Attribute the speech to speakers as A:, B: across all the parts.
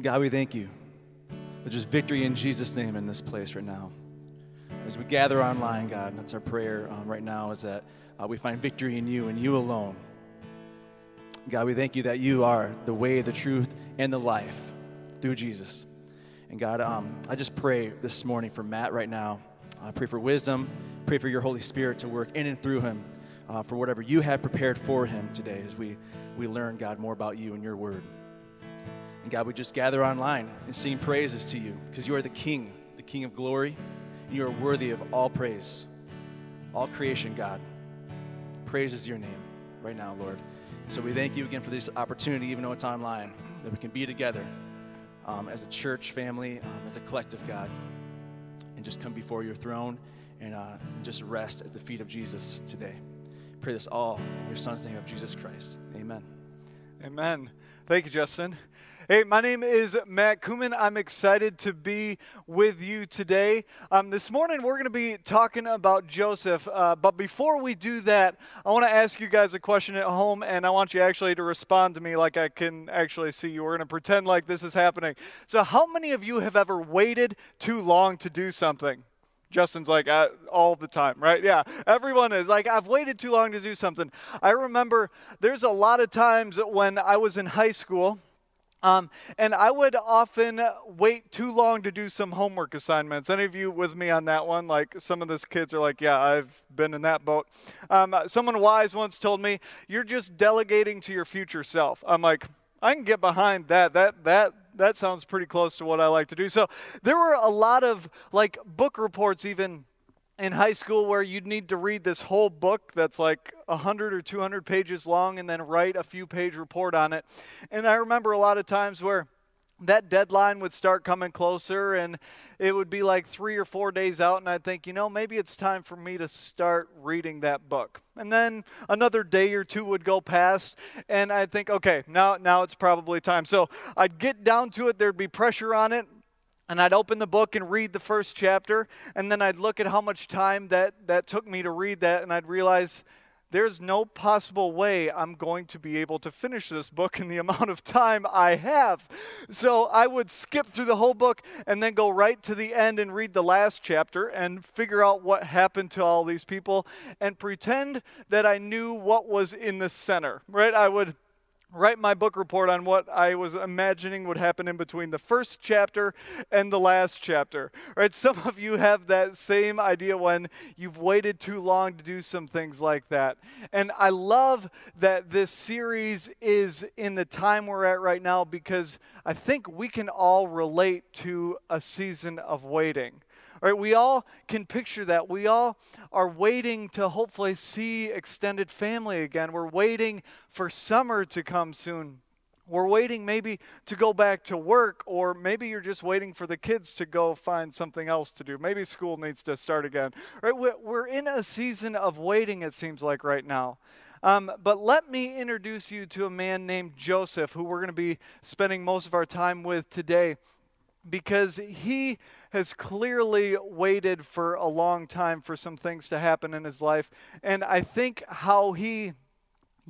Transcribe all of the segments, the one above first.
A: God, we thank you. There's just victory in Jesus' name in this place right now. As we gather online, God, that's our prayer um, right now, is that uh, we find victory in you and you alone. God, we thank you that you are the way, the truth, and the life through Jesus. And God, um, I just pray this morning for Matt right now. I pray for wisdom, pray for your Holy Spirit to work in and through him uh, for whatever you have prepared for him today as we, we learn, God, more about you and your word. And God, we just gather online and sing praises to you because you are the King, the King of glory. And you are worthy of all praise, all creation, God. Praise is your name right now, Lord. And so we thank you again for this opportunity, even though it's online, that we can be together um, as a church family, um, as a collective, God, and just come before your throne and, uh, and just rest at the feet of Jesus today. Pray this all in your Son's name of Jesus Christ. Amen.
B: Amen. Thank you, Justin. Hey, my name is Matt Kuman. I'm excited to be with you today. Um, this morning, we're going to be talking about Joseph. Uh, but before we do that, I want to ask you guys a question at home, and I want you actually to respond to me like I can actually see you. We're going to pretend like this is happening. So, how many of you have ever waited too long to do something? Justin's like uh, all the time, right? Yeah, everyone is like, I've waited too long to do something. I remember there's a lot of times when I was in high school um, and I would often wait too long to do some homework assignments. Any of you with me on that one? Like some of those kids are like, yeah, I've been in that boat. Um, someone wise once told me, you're just delegating to your future self. I'm like, I can get behind that. That that that sounds pretty close to what I like to do. So there were a lot of like book reports even in high school where you'd need to read this whole book that's like 100 or 200 pages long and then write a few page report on it. And I remember a lot of times where that deadline would start coming closer and it would be like three or four days out and i'd think you know maybe it's time for me to start reading that book. And then another day or two would go past and i'd think okay now now it's probably time. So i'd get down to it there'd be pressure on it and I'd open the book and read the first chapter, and then I'd look at how much time that, that took me to read that, and I'd realize there's no possible way I'm going to be able to finish this book in the amount of time I have. So I would skip through the whole book and then go right to the end and read the last chapter and figure out what happened to all these people and pretend that I knew what was in the center, right? I would write my book report on what I was imagining would happen in between the first chapter and the last chapter. Right? Some of you have that same idea when you've waited too long to do some things like that. And I love that this series is in the time we're at right now because I think we can all relate to a season of waiting. Right? We all can picture that. We all are waiting to hopefully see extended family again. We're waiting for summer to come soon. We're waiting maybe to go back to work, or maybe you're just waiting for the kids to go find something else to do. Maybe school needs to start again. Right? We're in a season of waiting, it seems like, right now. Um, but let me introduce you to a man named Joseph, who we're going to be spending most of our time with today because he has clearly waited for a long time for some things to happen in his life. And I think how he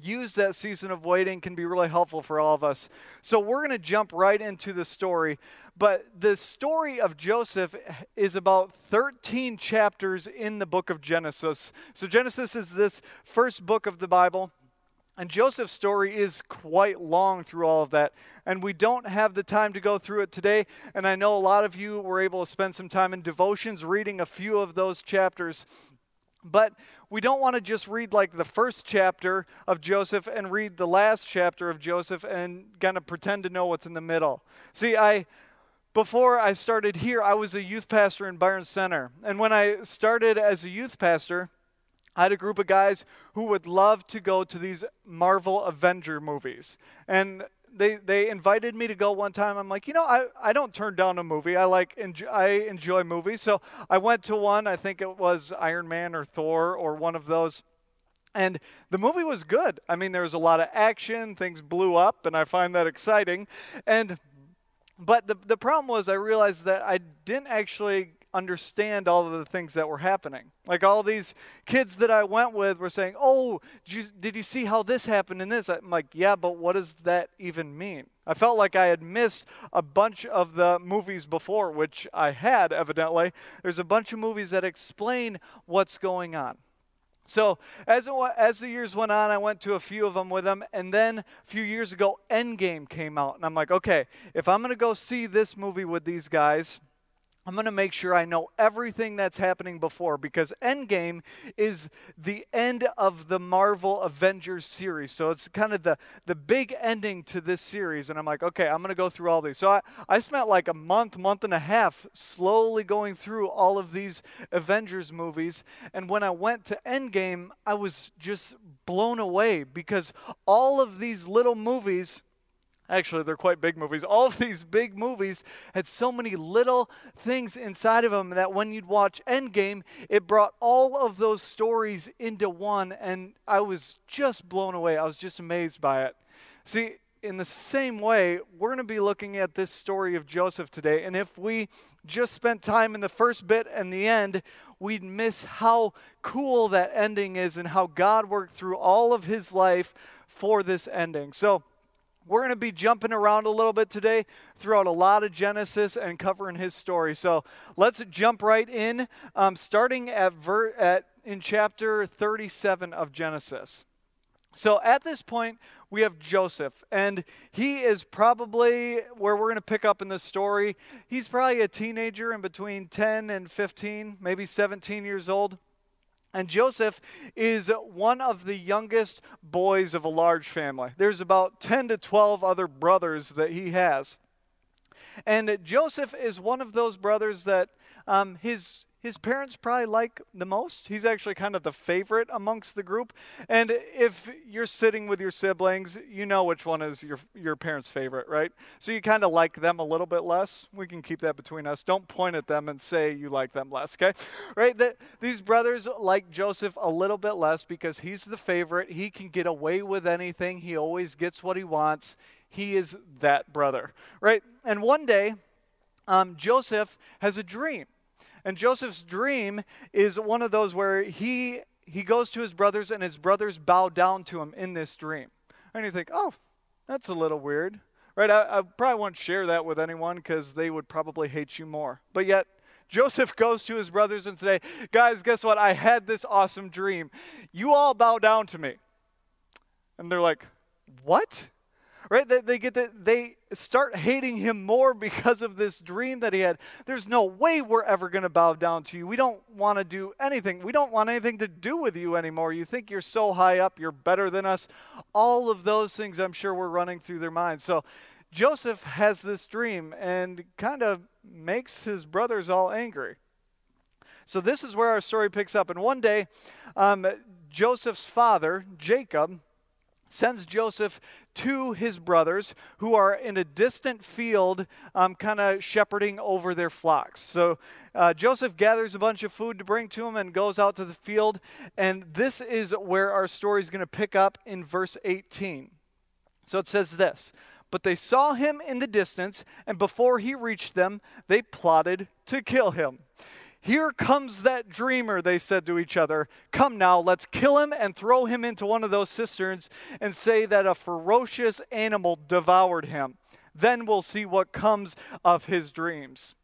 B: used that season of waiting can be really helpful for all of us. So we're going to jump right into the story. But the story of Joseph is about 13 chapters in the book of Genesis. So Genesis is this first book of the Bible. And Joseph's story is quite long through all of that. And we don't have the time to go through it today. And I know a lot of you were able to spend some time in devotions reading a few of those chapters. But we don't want to just read like the first chapter of Joseph and read the last chapter of Joseph and kind of pretend to know what's in the middle. See, I before I started here, I was a youth pastor in Byron Center. And when I started as a youth pastor, I had a group of guys who would love to go to these Marvel Avenger movies. And they, they invited me to go one time. I'm like, you know, I, I don't turn down a movie. I like enjoy, I enjoy movies. So I went to one. I think it was Iron Man or Thor or one of those. And the movie was good. I mean, there was a lot of action. Things blew up, and I find that exciting. And but the the problem was I realized that I didn't actually understand all of the things that were happening. Like all these kids that I went with were saying, Oh, did you, did you see how this happened in this? I'm like, Yeah, but what does that even mean? I felt like I had missed a bunch of the movies before, which I had, evidently. There's a bunch of movies that explain what's going on. So as it, as the years went on, I went to a few of them with them, and then a few years ago, Endgame came out, and I'm like, okay, if I'm gonna go see this movie with these guys, I'm going to make sure I know everything that's happening before because Endgame is the end of the Marvel Avengers series. So it's kind of the, the big ending to this series. And I'm like, okay, I'm going to go through all these. So I, I spent like a month, month and a half slowly going through all of these Avengers movies. And when I went to Endgame, I was just blown away because all of these little movies Actually, they're quite big movies. All of these big movies had so many little things inside of them that when you'd watch Endgame, it brought all of those stories into one, and I was just blown away. I was just amazed by it. See, in the same way, we're going to be looking at this story of Joseph today, and if we just spent time in the first bit and the end, we'd miss how cool that ending is and how God worked through all of his life for this ending. So, we're going to be jumping around a little bit today throughout a lot of Genesis and covering his story. So let's jump right in, um, starting at, ver- at in chapter 37 of Genesis. So at this point, we have Joseph, and he is probably where we're going to pick up in the story. He's probably a teenager in between 10 and 15, maybe 17 years old. And Joseph is one of the youngest boys of a large family. There's about 10 to 12 other brothers that he has. And Joseph is one of those brothers that um, his his parents probably like the most. He's actually kind of the favorite amongst the group. And if you're sitting with your siblings, you know which one is your your parents' favorite, right? So you kind of like them a little bit less. We can keep that between us. Don't point at them and say you like them less, okay? Right? These brothers like Joseph a little bit less because he's the favorite. He can get away with anything. He always gets what he wants. He is that brother, right? And one day, um, Joseph has a dream and Joseph's dream is one of those where he he goes to his brothers and his brothers bow down to him in this dream. And you think, oh, that's a little weird. Right? I, I probably won't share that with anyone because they would probably hate you more. But yet, Joseph goes to his brothers and say, guys, guess what? I had this awesome dream. You all bow down to me. And they're like, what? Right? They, they get that they start hating him more because of this dream that he had. There's no way we're ever going to bow down to you. We don't want to do anything. We don't want anything to do with you anymore. You think you're so high up, you're better than us. All of those things, I'm sure, were running through their minds. So Joseph has this dream and kind of makes his brothers all angry. So this is where our story picks up. And one day, um, Joseph's father, Jacob, sends Joseph to his brothers who are in a distant field, um, kind of shepherding over their flocks. So uh, Joseph gathers a bunch of food to bring to him and goes out to the field. And this is where our story is going to pick up in verse 18. So it says this But they saw him in the distance, and before he reached them, they plotted to kill him. Here comes that dreamer, they said to each other. Come now, let's kill him and throw him into one of those cisterns and say that a ferocious animal devoured him. Then we'll see what comes of his dreams.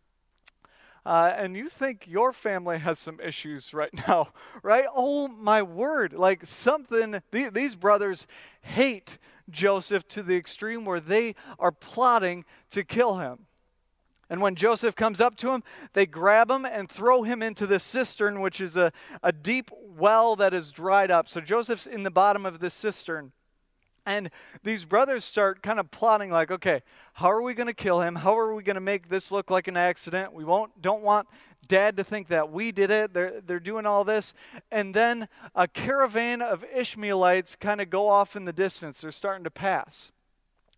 B: Uh, and you think your family has some issues right now, right? Oh my word. Like something, th- these brothers hate Joseph to the extreme where they are plotting to kill him. And when Joseph comes up to him, they grab him and throw him into the cistern, which is a, a deep well that is dried up. So Joseph's in the bottom of this cistern. And these brothers start kind of plotting like, okay, how are we going to kill him? How are we going to make this look like an accident? We won't don't want dad to think that we did it. They're they're doing all this. And then a caravan of Ishmaelites kind of go off in the distance. They're starting to pass.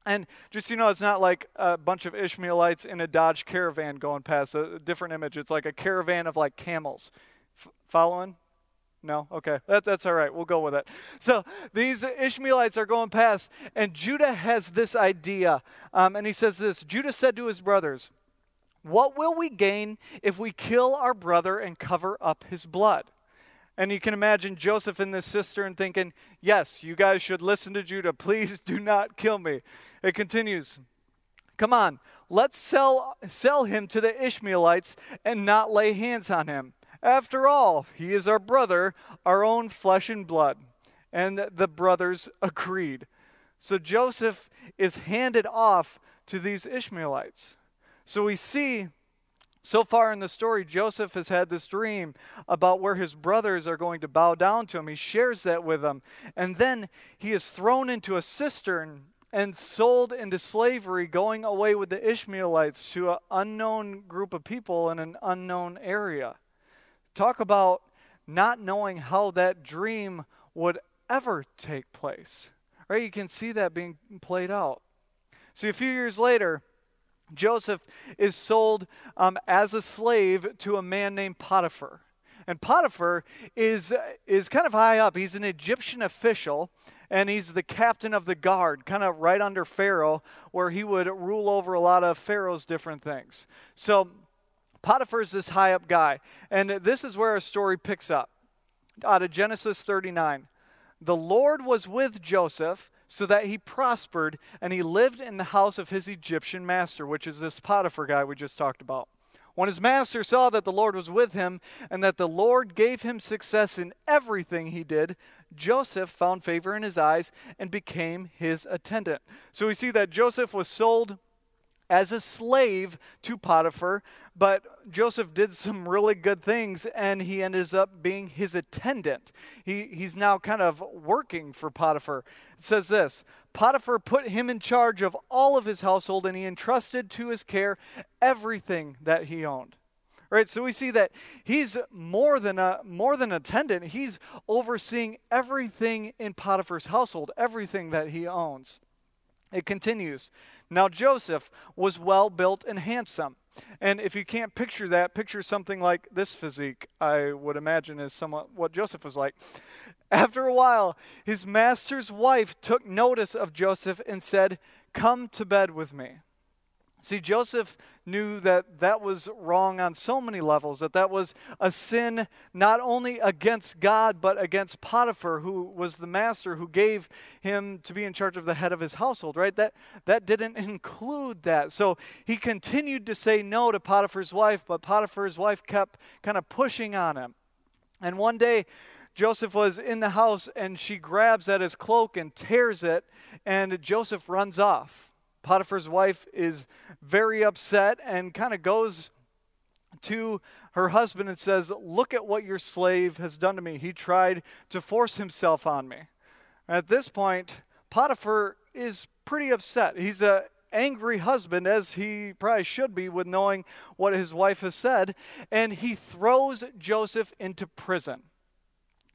B: And just you know, it's not like a bunch of Ishmaelites in a Dodge caravan going past a different image. It's like a caravan of like camels. F- following? No? Okay. That's, that's all right. We'll go with it. So these Ishmaelites are going past, and Judah has this idea. Um, and he says this Judah said to his brothers, What will we gain if we kill our brother and cover up his blood? And you can imagine Joseph in this cistern thinking, Yes, you guys should listen to Judah. Please do not kill me. It continues. Come on, let's sell, sell him to the Ishmaelites and not lay hands on him. After all, he is our brother, our own flesh and blood. And the brothers agreed. So Joseph is handed off to these Ishmaelites. So we see so far in the story, Joseph has had this dream about where his brothers are going to bow down to him. He shares that with them. And then he is thrown into a cistern and sold into slavery, going away with the Ishmaelites to an unknown group of people in an unknown area. Talk about not knowing how that dream would ever take place. Right? You can see that being played out. See, a few years later, Joseph is sold um, as a slave to a man named Potiphar. And Potiphar is, is kind of high up. He's an Egyptian official, and he's the captain of the guard, kind of right under Pharaoh, where he would rule over a lot of Pharaoh's different things. So Potiphar is this high up guy. And this is where our story picks up out of Genesis 39. The Lord was with Joseph so that he prospered and he lived in the house of his Egyptian master, which is this Potiphar guy we just talked about. When his master saw that the Lord was with him and that the Lord gave him success in everything he did, Joseph found favor in his eyes and became his attendant. So we see that Joseph was sold as a slave to Potiphar, but Joseph did some really good things and he ends up being his attendant. He, he's now kind of working for Potiphar. It says this Potiphar put him in charge of all of his household and he entrusted to his care everything that he owned. Right, so we see that he's more than a more than attendant. He's overseeing everything in Potiphar's household, everything that he owns. It continues. Now, Joseph was well built and handsome. And if you can't picture that, picture something like this physique, I would imagine is somewhat what Joseph was like. After a while, his master's wife took notice of Joseph and said, Come to bed with me. See, Joseph knew that that was wrong on so many levels, that that was a sin not only against God, but against Potiphar, who was the master who gave him to be in charge of the head of his household, right? That, that didn't include that. So he continued to say no to Potiphar's wife, but Potiphar's wife kept kind of pushing on him. And one day, Joseph was in the house and she grabs at his cloak and tears it, and Joseph runs off. Potiphar's wife is very upset and kind of goes to her husband and says, Look at what your slave has done to me. He tried to force himself on me. At this point, Potiphar is pretty upset. He's a angry husband, as he probably should be with knowing what his wife has said, and he throws Joseph into prison.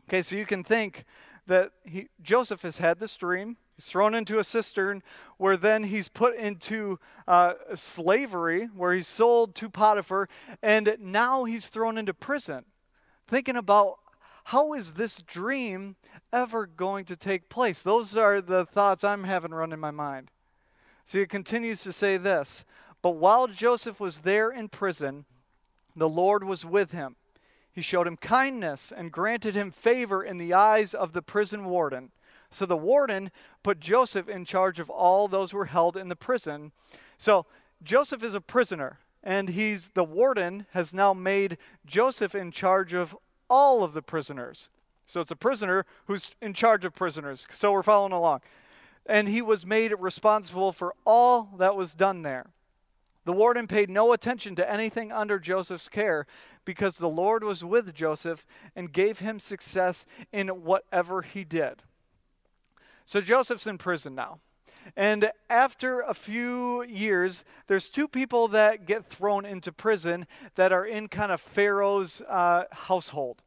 B: Okay, so you can think that he, Joseph has had this dream. He's thrown into a cistern where then he's put into uh, slavery, where he's sold to Potiphar, and now he's thrown into prison. Thinking about how is this dream ever going to take place? Those are the thoughts I'm having run in my mind. See, it continues to say this But while Joseph was there in prison, the Lord was with him. He showed him kindness and granted him favor in the eyes of the prison warden. So the warden put Joseph in charge of all those who were held in the prison. So Joseph is a prisoner, and he's the warden has now made Joseph in charge of all of the prisoners. So it's a prisoner who's in charge of prisoners. So we're following along. And he was made responsible for all that was done there. The warden paid no attention to anything under Joseph's care because the Lord was with Joseph and gave him success in whatever he did. So Joseph's in prison now. And after a few years, there's two people that get thrown into prison that are in kind of Pharaoh's uh, household.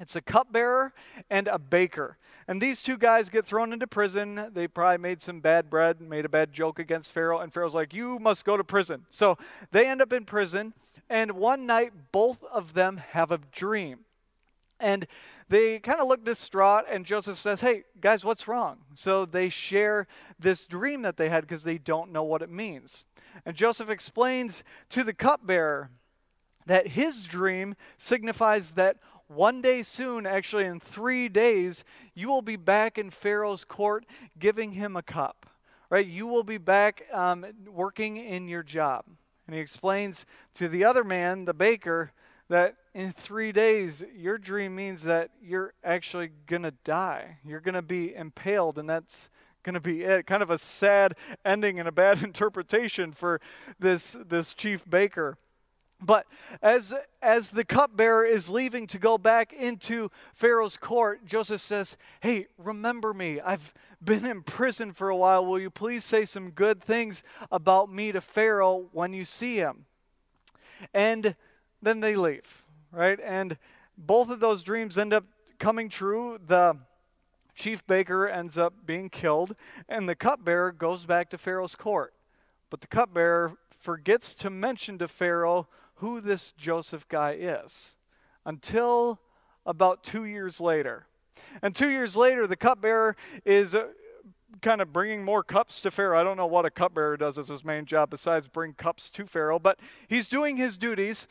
B: It's a cupbearer and a baker. And these two guys get thrown into prison. They probably made some bad bread, made a bad joke against Pharaoh, and Pharaoh's like, You must go to prison. So they end up in prison, and one night, both of them have a dream. And they kind of look distraught, and Joseph says, Hey, guys, what's wrong? So they share this dream that they had because they don't know what it means. And Joseph explains to the cupbearer that his dream signifies that one day soon, actually in three days, you will be back in Pharaoh's court giving him a cup. Right? You will be back um, working in your job. And he explains to the other man, the baker, that in three days, your dream means that you're actually going to die. You're going to be impaled, and that's going to be it. Kind of a sad ending and a bad interpretation for this, this chief baker. But as, as the cupbearer is leaving to go back into Pharaoh's court, Joseph says, Hey, remember me. I've been in prison for a while. Will you please say some good things about me to Pharaoh when you see him? And then they leave, right? And both of those dreams end up coming true. The chief baker ends up being killed, and the cupbearer goes back to Pharaoh's court. But the cupbearer forgets to mention to Pharaoh who this Joseph guy is until about two years later. And two years later, the cupbearer is uh, kind of bringing more cups to Pharaoh. I don't know what a cupbearer does as his main job besides bring cups to Pharaoh, but he's doing his duties.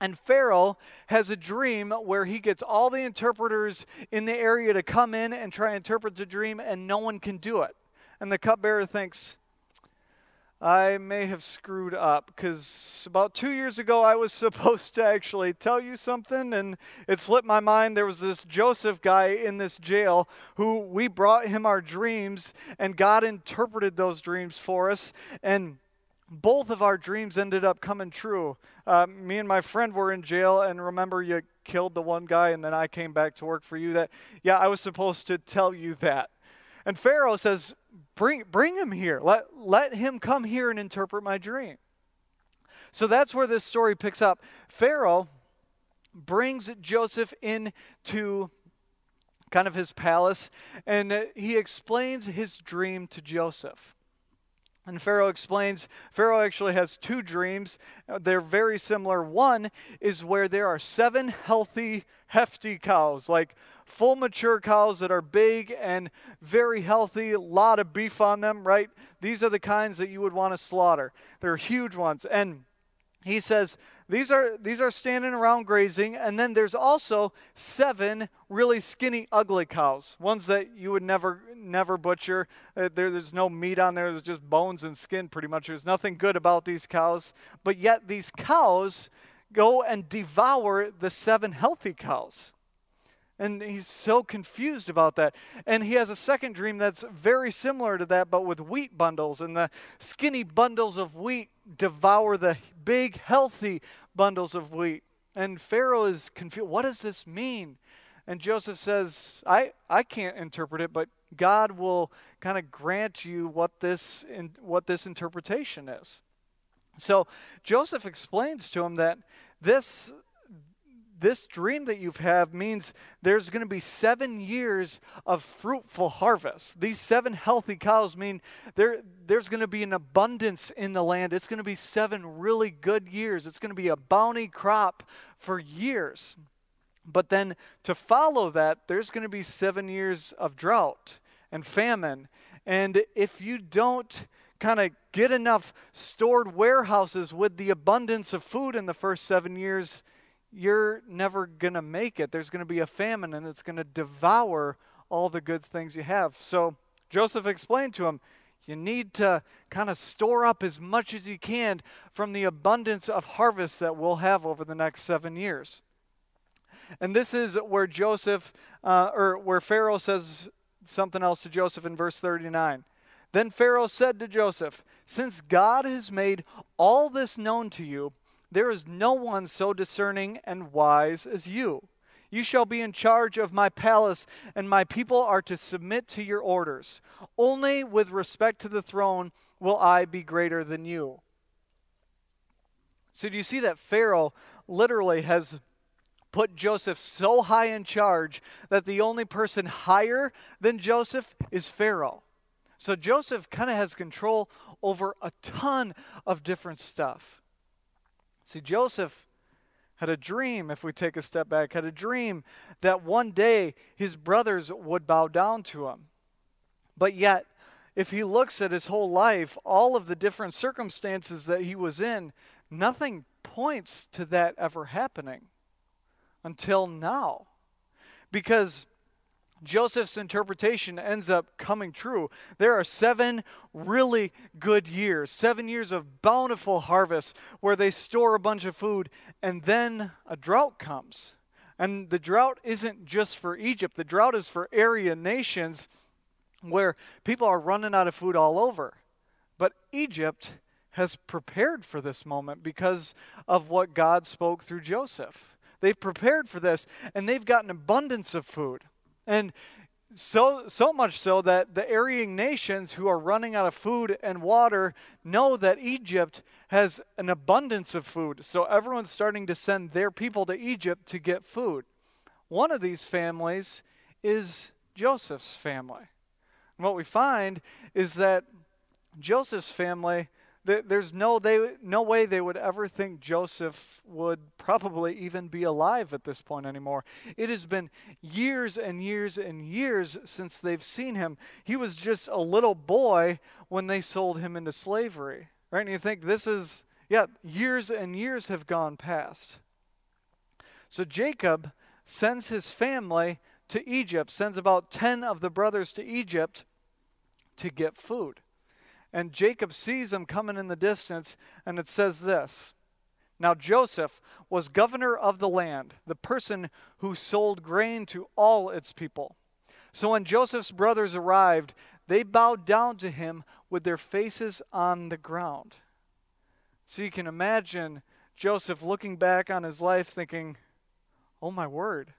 B: And Pharaoh has a dream where he gets all the interpreters in the area to come in and try and interpret the dream, and no one can do it. And the cupbearer thinks, I may have screwed up because about two years ago I was supposed to actually tell you something and it slipped my mind. There was this Joseph guy in this jail who we brought him our dreams and God interpreted those dreams for us. And both of our dreams ended up coming true. Uh, me and my friend were in jail, and remember, you killed the one guy, and then I came back to work for you. That, yeah, I was supposed to tell you that. And Pharaoh says, Bring, bring him here. Let, let him come here and interpret my dream. So that's where this story picks up. Pharaoh brings Joseph into kind of his palace, and he explains his dream to Joseph. And Pharaoh explains Pharaoh actually has two dreams. Uh, they're very similar. One is where there are seven healthy, hefty cows, like full mature cows that are big and very healthy, a lot of beef on them, right? These are the kinds that you would want to slaughter. They're huge ones. And he says these are these are standing around grazing and then there's also seven really skinny ugly cows ones that you would never never butcher. Uh, there, there's no meat on there there's just bones and skin pretty much. There's nothing good about these cows but yet these cows go and devour the seven healthy cows and he's so confused about that. And he has a second dream that's very similar to that, but with wheat bundles. And the skinny bundles of wheat devour the big, healthy bundles of wheat. And Pharaoh is confused. What does this mean? And Joseph says, I, I can't interpret it, but God will kind of grant you what this, in, what this interpretation is. So Joseph explains to him that this this dream that you've had means there's going to be seven years of fruitful harvest. These seven healthy cows mean there, there's going to be an abundance in the land. It's going to be seven really good years. It's going to be a bounty crop for years. But then to follow that, there's going to be seven years of drought and famine. And if you don't kind of get enough stored warehouses with the abundance of food in the first seven years, you're never going to make it. There's going to be a famine and it's going to devour all the good things you have. So Joseph explained to him, you need to kind of store up as much as you can from the abundance of harvest that we'll have over the next seven years. And this is where Joseph, uh, or where Pharaoh says something else to Joseph in verse 39. Then Pharaoh said to Joseph, Since God has made all this known to you, there is no one so discerning and wise as you. You shall be in charge of my palace, and my people are to submit to your orders. Only with respect to the throne will I be greater than you. So, do you see that Pharaoh literally has put Joseph so high in charge that the only person higher than Joseph is Pharaoh? So, Joseph kind of has control over a ton of different stuff. See, Joseph had a dream, if we take a step back, had a dream that one day his brothers would bow down to him. But yet, if he looks at his whole life, all of the different circumstances that he was in, nothing points to that ever happening until now. Because Joseph's interpretation ends up coming true. There are seven really good years, seven years of bountiful harvest where they store a bunch of food, and then a drought comes. And the drought isn't just for Egypt, the drought is for area nations where people are running out of food all over. But Egypt has prepared for this moment because of what God spoke through Joseph. They've prepared for this, and they've got an abundance of food. And so so much so that the area nations who are running out of food and water know that Egypt has an abundance of food. So everyone's starting to send their people to Egypt to get food. One of these families is Joseph's family. And what we find is that Joseph's family there's no they no way they would ever think Joseph would probably even be alive at this point anymore. It has been years and years and years since they've seen him. He was just a little boy when they sold him into slavery. Right? And you think this is yeah, years and years have gone past. So Jacob sends his family to Egypt, sends about 10 of the brothers to Egypt to get food. And Jacob sees them coming in the distance, and it says this Now Joseph was governor of the land, the person who sold grain to all its people. So when Joseph's brothers arrived, they bowed down to him with their faces on the ground. So you can imagine Joseph looking back on his life thinking, Oh my word,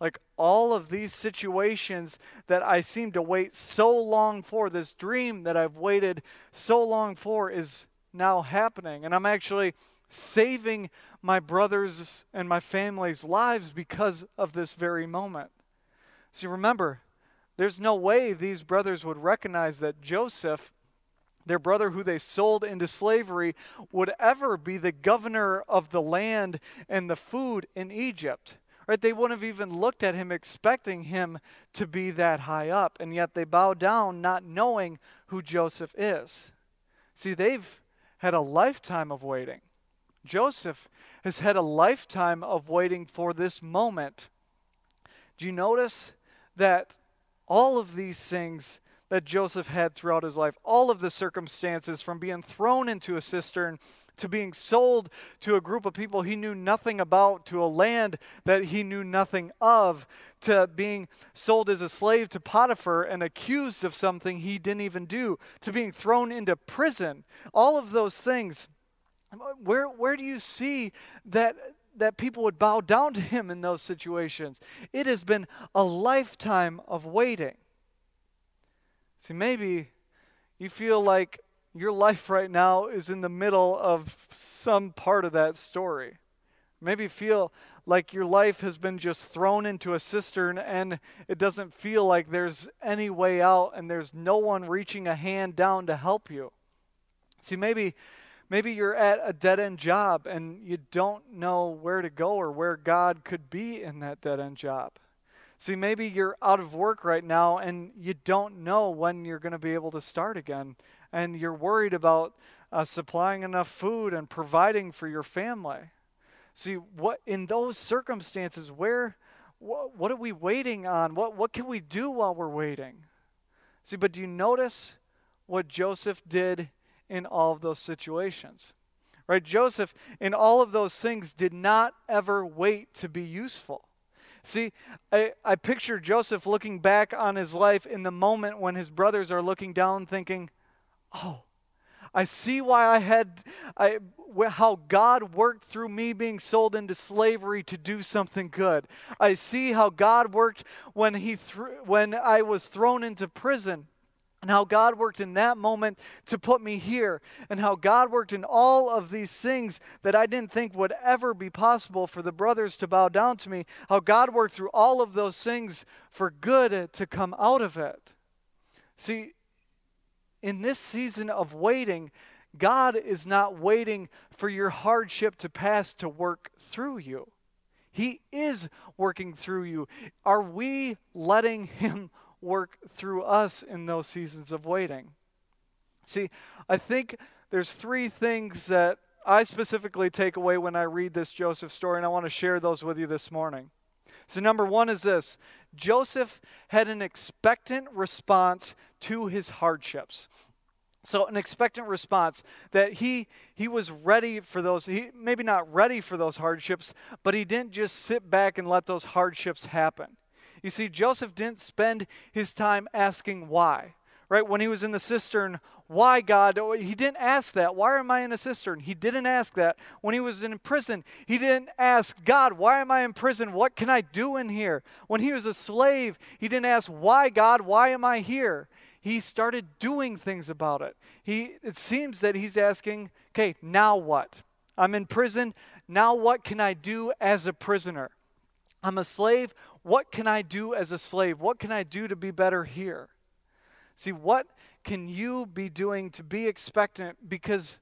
B: like all of these situations that I seem to wait so long for, this dream that I've waited so long for is now happening. And I'm actually saving my brothers and my family's lives because of this very moment. See, remember, there's no way these brothers would recognize that Joseph, their brother who they sold into slavery, would ever be the governor of the land and the food in Egypt. Right? They wouldn't have even looked at him expecting him to be that high up, and yet they bow down not knowing who Joseph is. See, they've had a lifetime of waiting. Joseph has had a lifetime of waiting for this moment. Do you notice that all of these things that Joseph had throughout his life, all of the circumstances from being thrown into a cistern to being sold to a group of people he knew nothing about, to a land that he knew nothing of, to being sold as a slave to Potiphar and accused of something he didn't even do, to being thrown into prison. All of those things. Where, where do you see that, that people would bow down to him in those situations? It has been a lifetime of waiting. See, maybe you feel like your life right now is in the middle of some part of that story. Maybe feel like your life has been just thrown into a cistern and it doesn't feel like there's any way out and there's no one reaching a hand down to help you. See, maybe maybe you're at a dead-end job and you don't know where to go or where God could be in that dead-end job. See, maybe you're out of work right now and you don't know when you're going to be able to start again and you're worried about uh, supplying enough food and providing for your family. See, what in those circumstances, where, wh- what are we waiting on? What, what can we do while we're waiting? See, but do you notice what Joseph did in all of those situations? Right? Joseph, in all of those things, did not ever wait to be useful. See, I, I picture Joseph looking back on his life in the moment when his brothers are looking down, thinking, oh, I see why I had, I, how God worked through me being sold into slavery to do something good. I see how God worked when, he threw, when I was thrown into prison. And how God worked in that moment to put me here, and how God worked in all of these things that I didn't think would ever be possible for the brothers to bow down to me, how God worked through all of those things for good to come out of it. See, in this season of waiting, God is not waiting for your hardship to pass to work through you. He is working through you. Are we letting Him work through us in those seasons of waiting? See, I think there's three things that I specifically take away when I read this Joseph story, and I want to share those with you this morning. So, number one is this Joseph had an expectant response to his hardships. So an expectant response that he he was ready for those he maybe not ready for those hardships, but he didn't just sit back and let those hardships happen. You see Joseph didn't spend his time asking why. Right? When he was in the cistern, why God? Oh, he didn't ask that. Why am I in a cistern? He didn't ask that. When he was in prison, he didn't ask God, why am I in prison? What can I do in here? When he was a slave, he didn't ask, why God? Why am I here? he started doing things about it. He, it seems that he's asking, okay, now what? I'm in prison. Now what can I do as a prisoner? I'm a slave. What can I do as a slave? What can I do to be better here? See, what can you be doing to be expectant? Because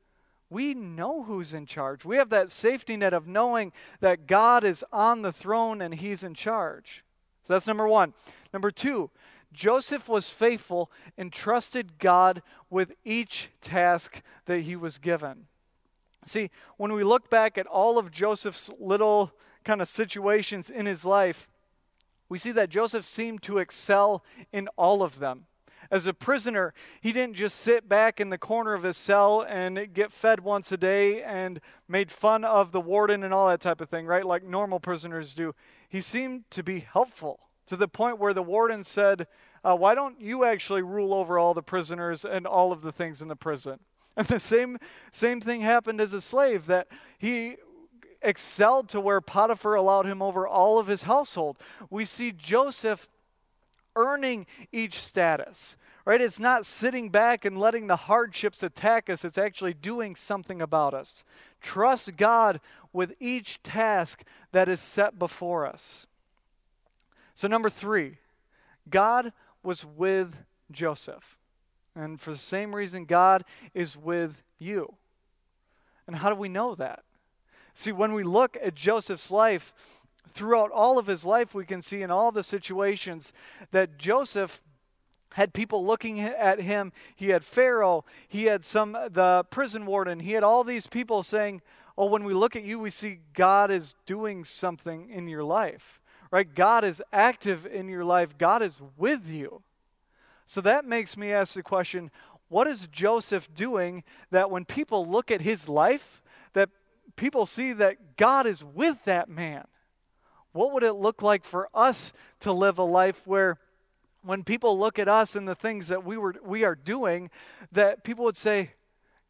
B: we know who's in charge. We have that safety net of knowing that God is on the throne and he's in charge. So that's number one. Number two, Joseph was faithful and trusted God with each task that he was given. See, when we look back at all of Joseph's little kind of situations in his life, we see that Joseph seemed to excel in all of them. As a prisoner, he didn't just sit back in the corner of his cell and get fed once a day and made fun of the warden and all that type of thing, right? Like normal prisoners do. He seemed to be helpful to the point where the warden said, uh, Why don't you actually rule over all the prisoners and all of the things in the prison? And the same, same thing happened as a slave, that he excelled to where Potiphar allowed him over all of his household. We see Joseph earning each status, right? It's not sitting back and letting the hardships attack us, it's actually doing something about us. Trust God with each task that is set before us. So, number three, God was with Joseph. And for the same reason, God is with you. And how do we know that? See, when we look at Joseph's life, throughout all of his life, we can see in all the situations that Joseph had people looking at him. He had Pharaoh, he had some the prison warden, he had all these people saying, "Oh, when we look at you, we see God is doing something in your life." right? God is active in your life, God is with you. So that makes me ask the question what is Joseph doing that when people look at his life, that people see that God is with that man? What would it look like for us to live a life where when people look at us and the things that we were we are doing that people would say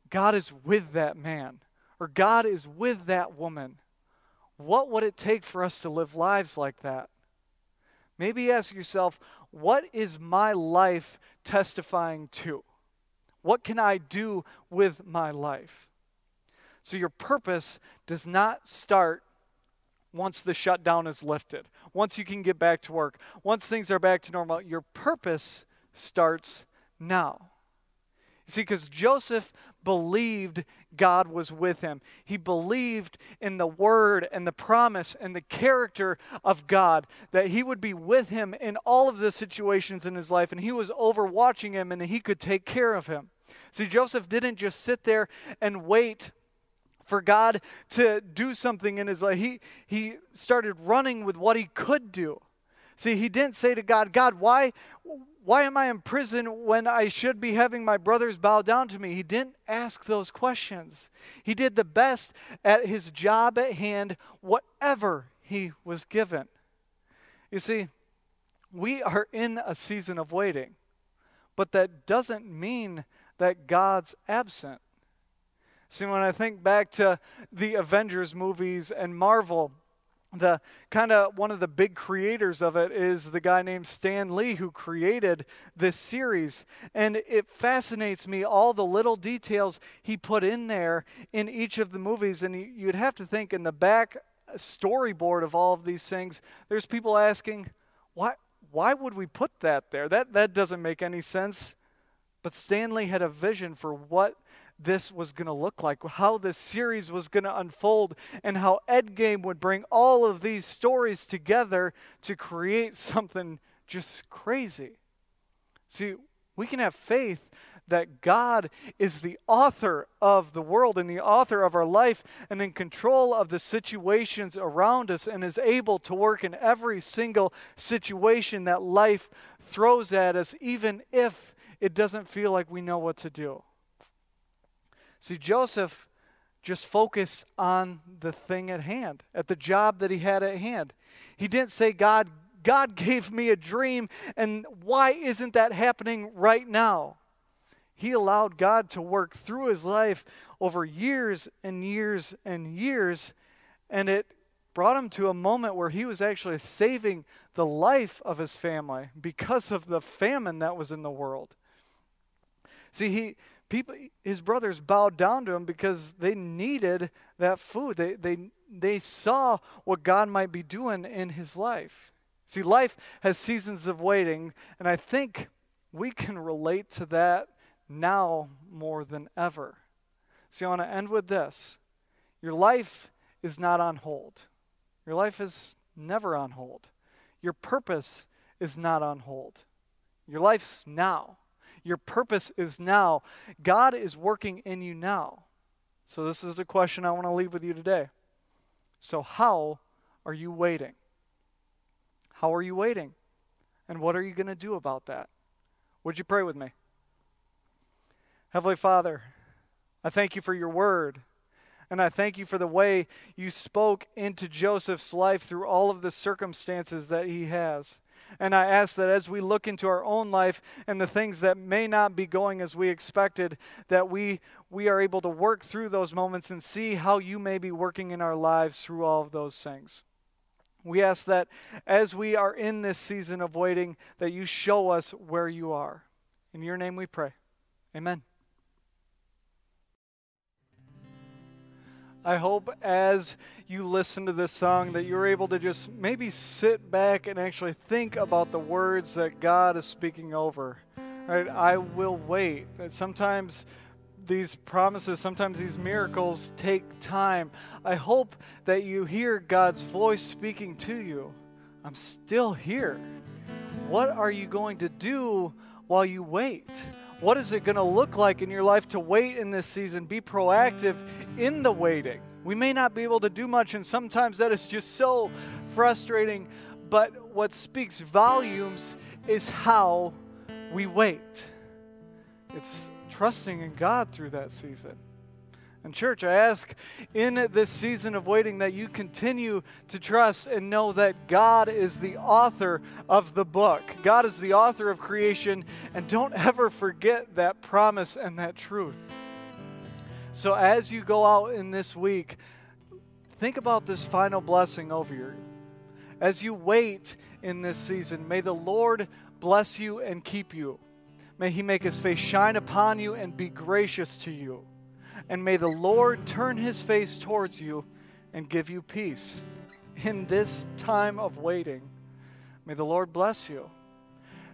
B: God is with that man or God is with that woman what would it take for us to live lives like that? Maybe ask yourself, what is my life testifying to? What can I do with my life? So, your purpose does not start once the shutdown is lifted, once you can get back to work, once things are back to normal. Your purpose starts now. You See, because Joseph believed God was with him. He believed in the word and the promise and the character of God, that he would be with him in all of the situations in his life, and he was overwatching him and he could take care of him. See, Joseph didn't just sit there and wait for God to do something in his life. He, he started running with what he could do. See, he didn't say to God, God, why, why am I in prison when I should be having my brothers bow down to me? He didn't ask those questions. He did the best at his job at hand, whatever he was given. You see, we are in a season of waiting, but that doesn't mean that God's absent. See, when I think back to the Avengers movies and Marvel, the kind of one of the big creators of it is the guy named Stan Lee who created this series. And it fascinates me all the little details he put in there in each of the movies. And you'd have to think in the back uh, storyboard of all of these things there's people asking why why would we put that there? That that doesn't make any sense. But Stan Lee had a vision for what this was going to look like, how this series was going to unfold, and how Endgame would bring all of these stories together to create something just crazy. See, we can have faith that God is the author of the world and the author of our life and in control of the situations around us and is able to work in every single situation that life throws at us, even if it doesn't feel like we know what to do. See, Joseph just focused on the thing at hand, at the job that he had at hand. He didn't say, God, God gave me a dream, and why isn't that happening right now? He allowed God to work through his life over years and years and years, and it brought him to a moment where he was actually saving the life of his family because of the famine that was in the world. See, he people his brothers bowed down to him because they needed that food. They they they saw what God might be doing in his life. See, life has seasons of waiting, and I think we can relate to that now more than ever. See, I want to end with this. Your life is not on hold. Your life is never on hold. Your purpose is not on hold. Your life's now. Your purpose is now. God is working in you now. So, this is the question I want to leave with you today. So, how are you waiting? How are you waiting? And what are you going to do about that? Would you pray with me? Heavenly Father, I thank you for your word. And I thank you for the way you spoke into Joseph's life through all of the circumstances that he has. And I ask that as we look into our own life and the things that may not be going as we expected, that we, we are able to work through those moments and see how you may be working in our lives through all of those things. We ask that as we are in this season of waiting, that you show us where you are. In your name we pray. Amen. I hope as you listen to this song that you're able to just maybe sit back and actually think about the words that God is speaking over. Right? I will wait. Sometimes these promises, sometimes these miracles take time. I hope that you hear God's voice speaking to you. I'm still here. What are you going to do while you wait? What is it going to look like in your life to wait in this season? Be proactive in the waiting. We may not be able to do much, and sometimes that is just so frustrating. But what speaks volumes is how we wait. It's trusting in God through that season. And, church, I ask in this season of waiting that you continue to trust and know that God is the author of the book. God is the author of creation, and don't ever forget that promise and that truth. So, as you go out in this week, think about this final blessing over you. As you wait in this season, may the Lord bless you and keep you. May he make his face shine upon you and be gracious to you and may the Lord turn his face towards you and give you peace in this time of waiting. May the Lord bless you.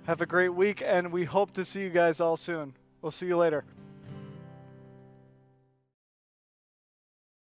B: Have a great week, and we hope to see you guys all soon. We'll see you later.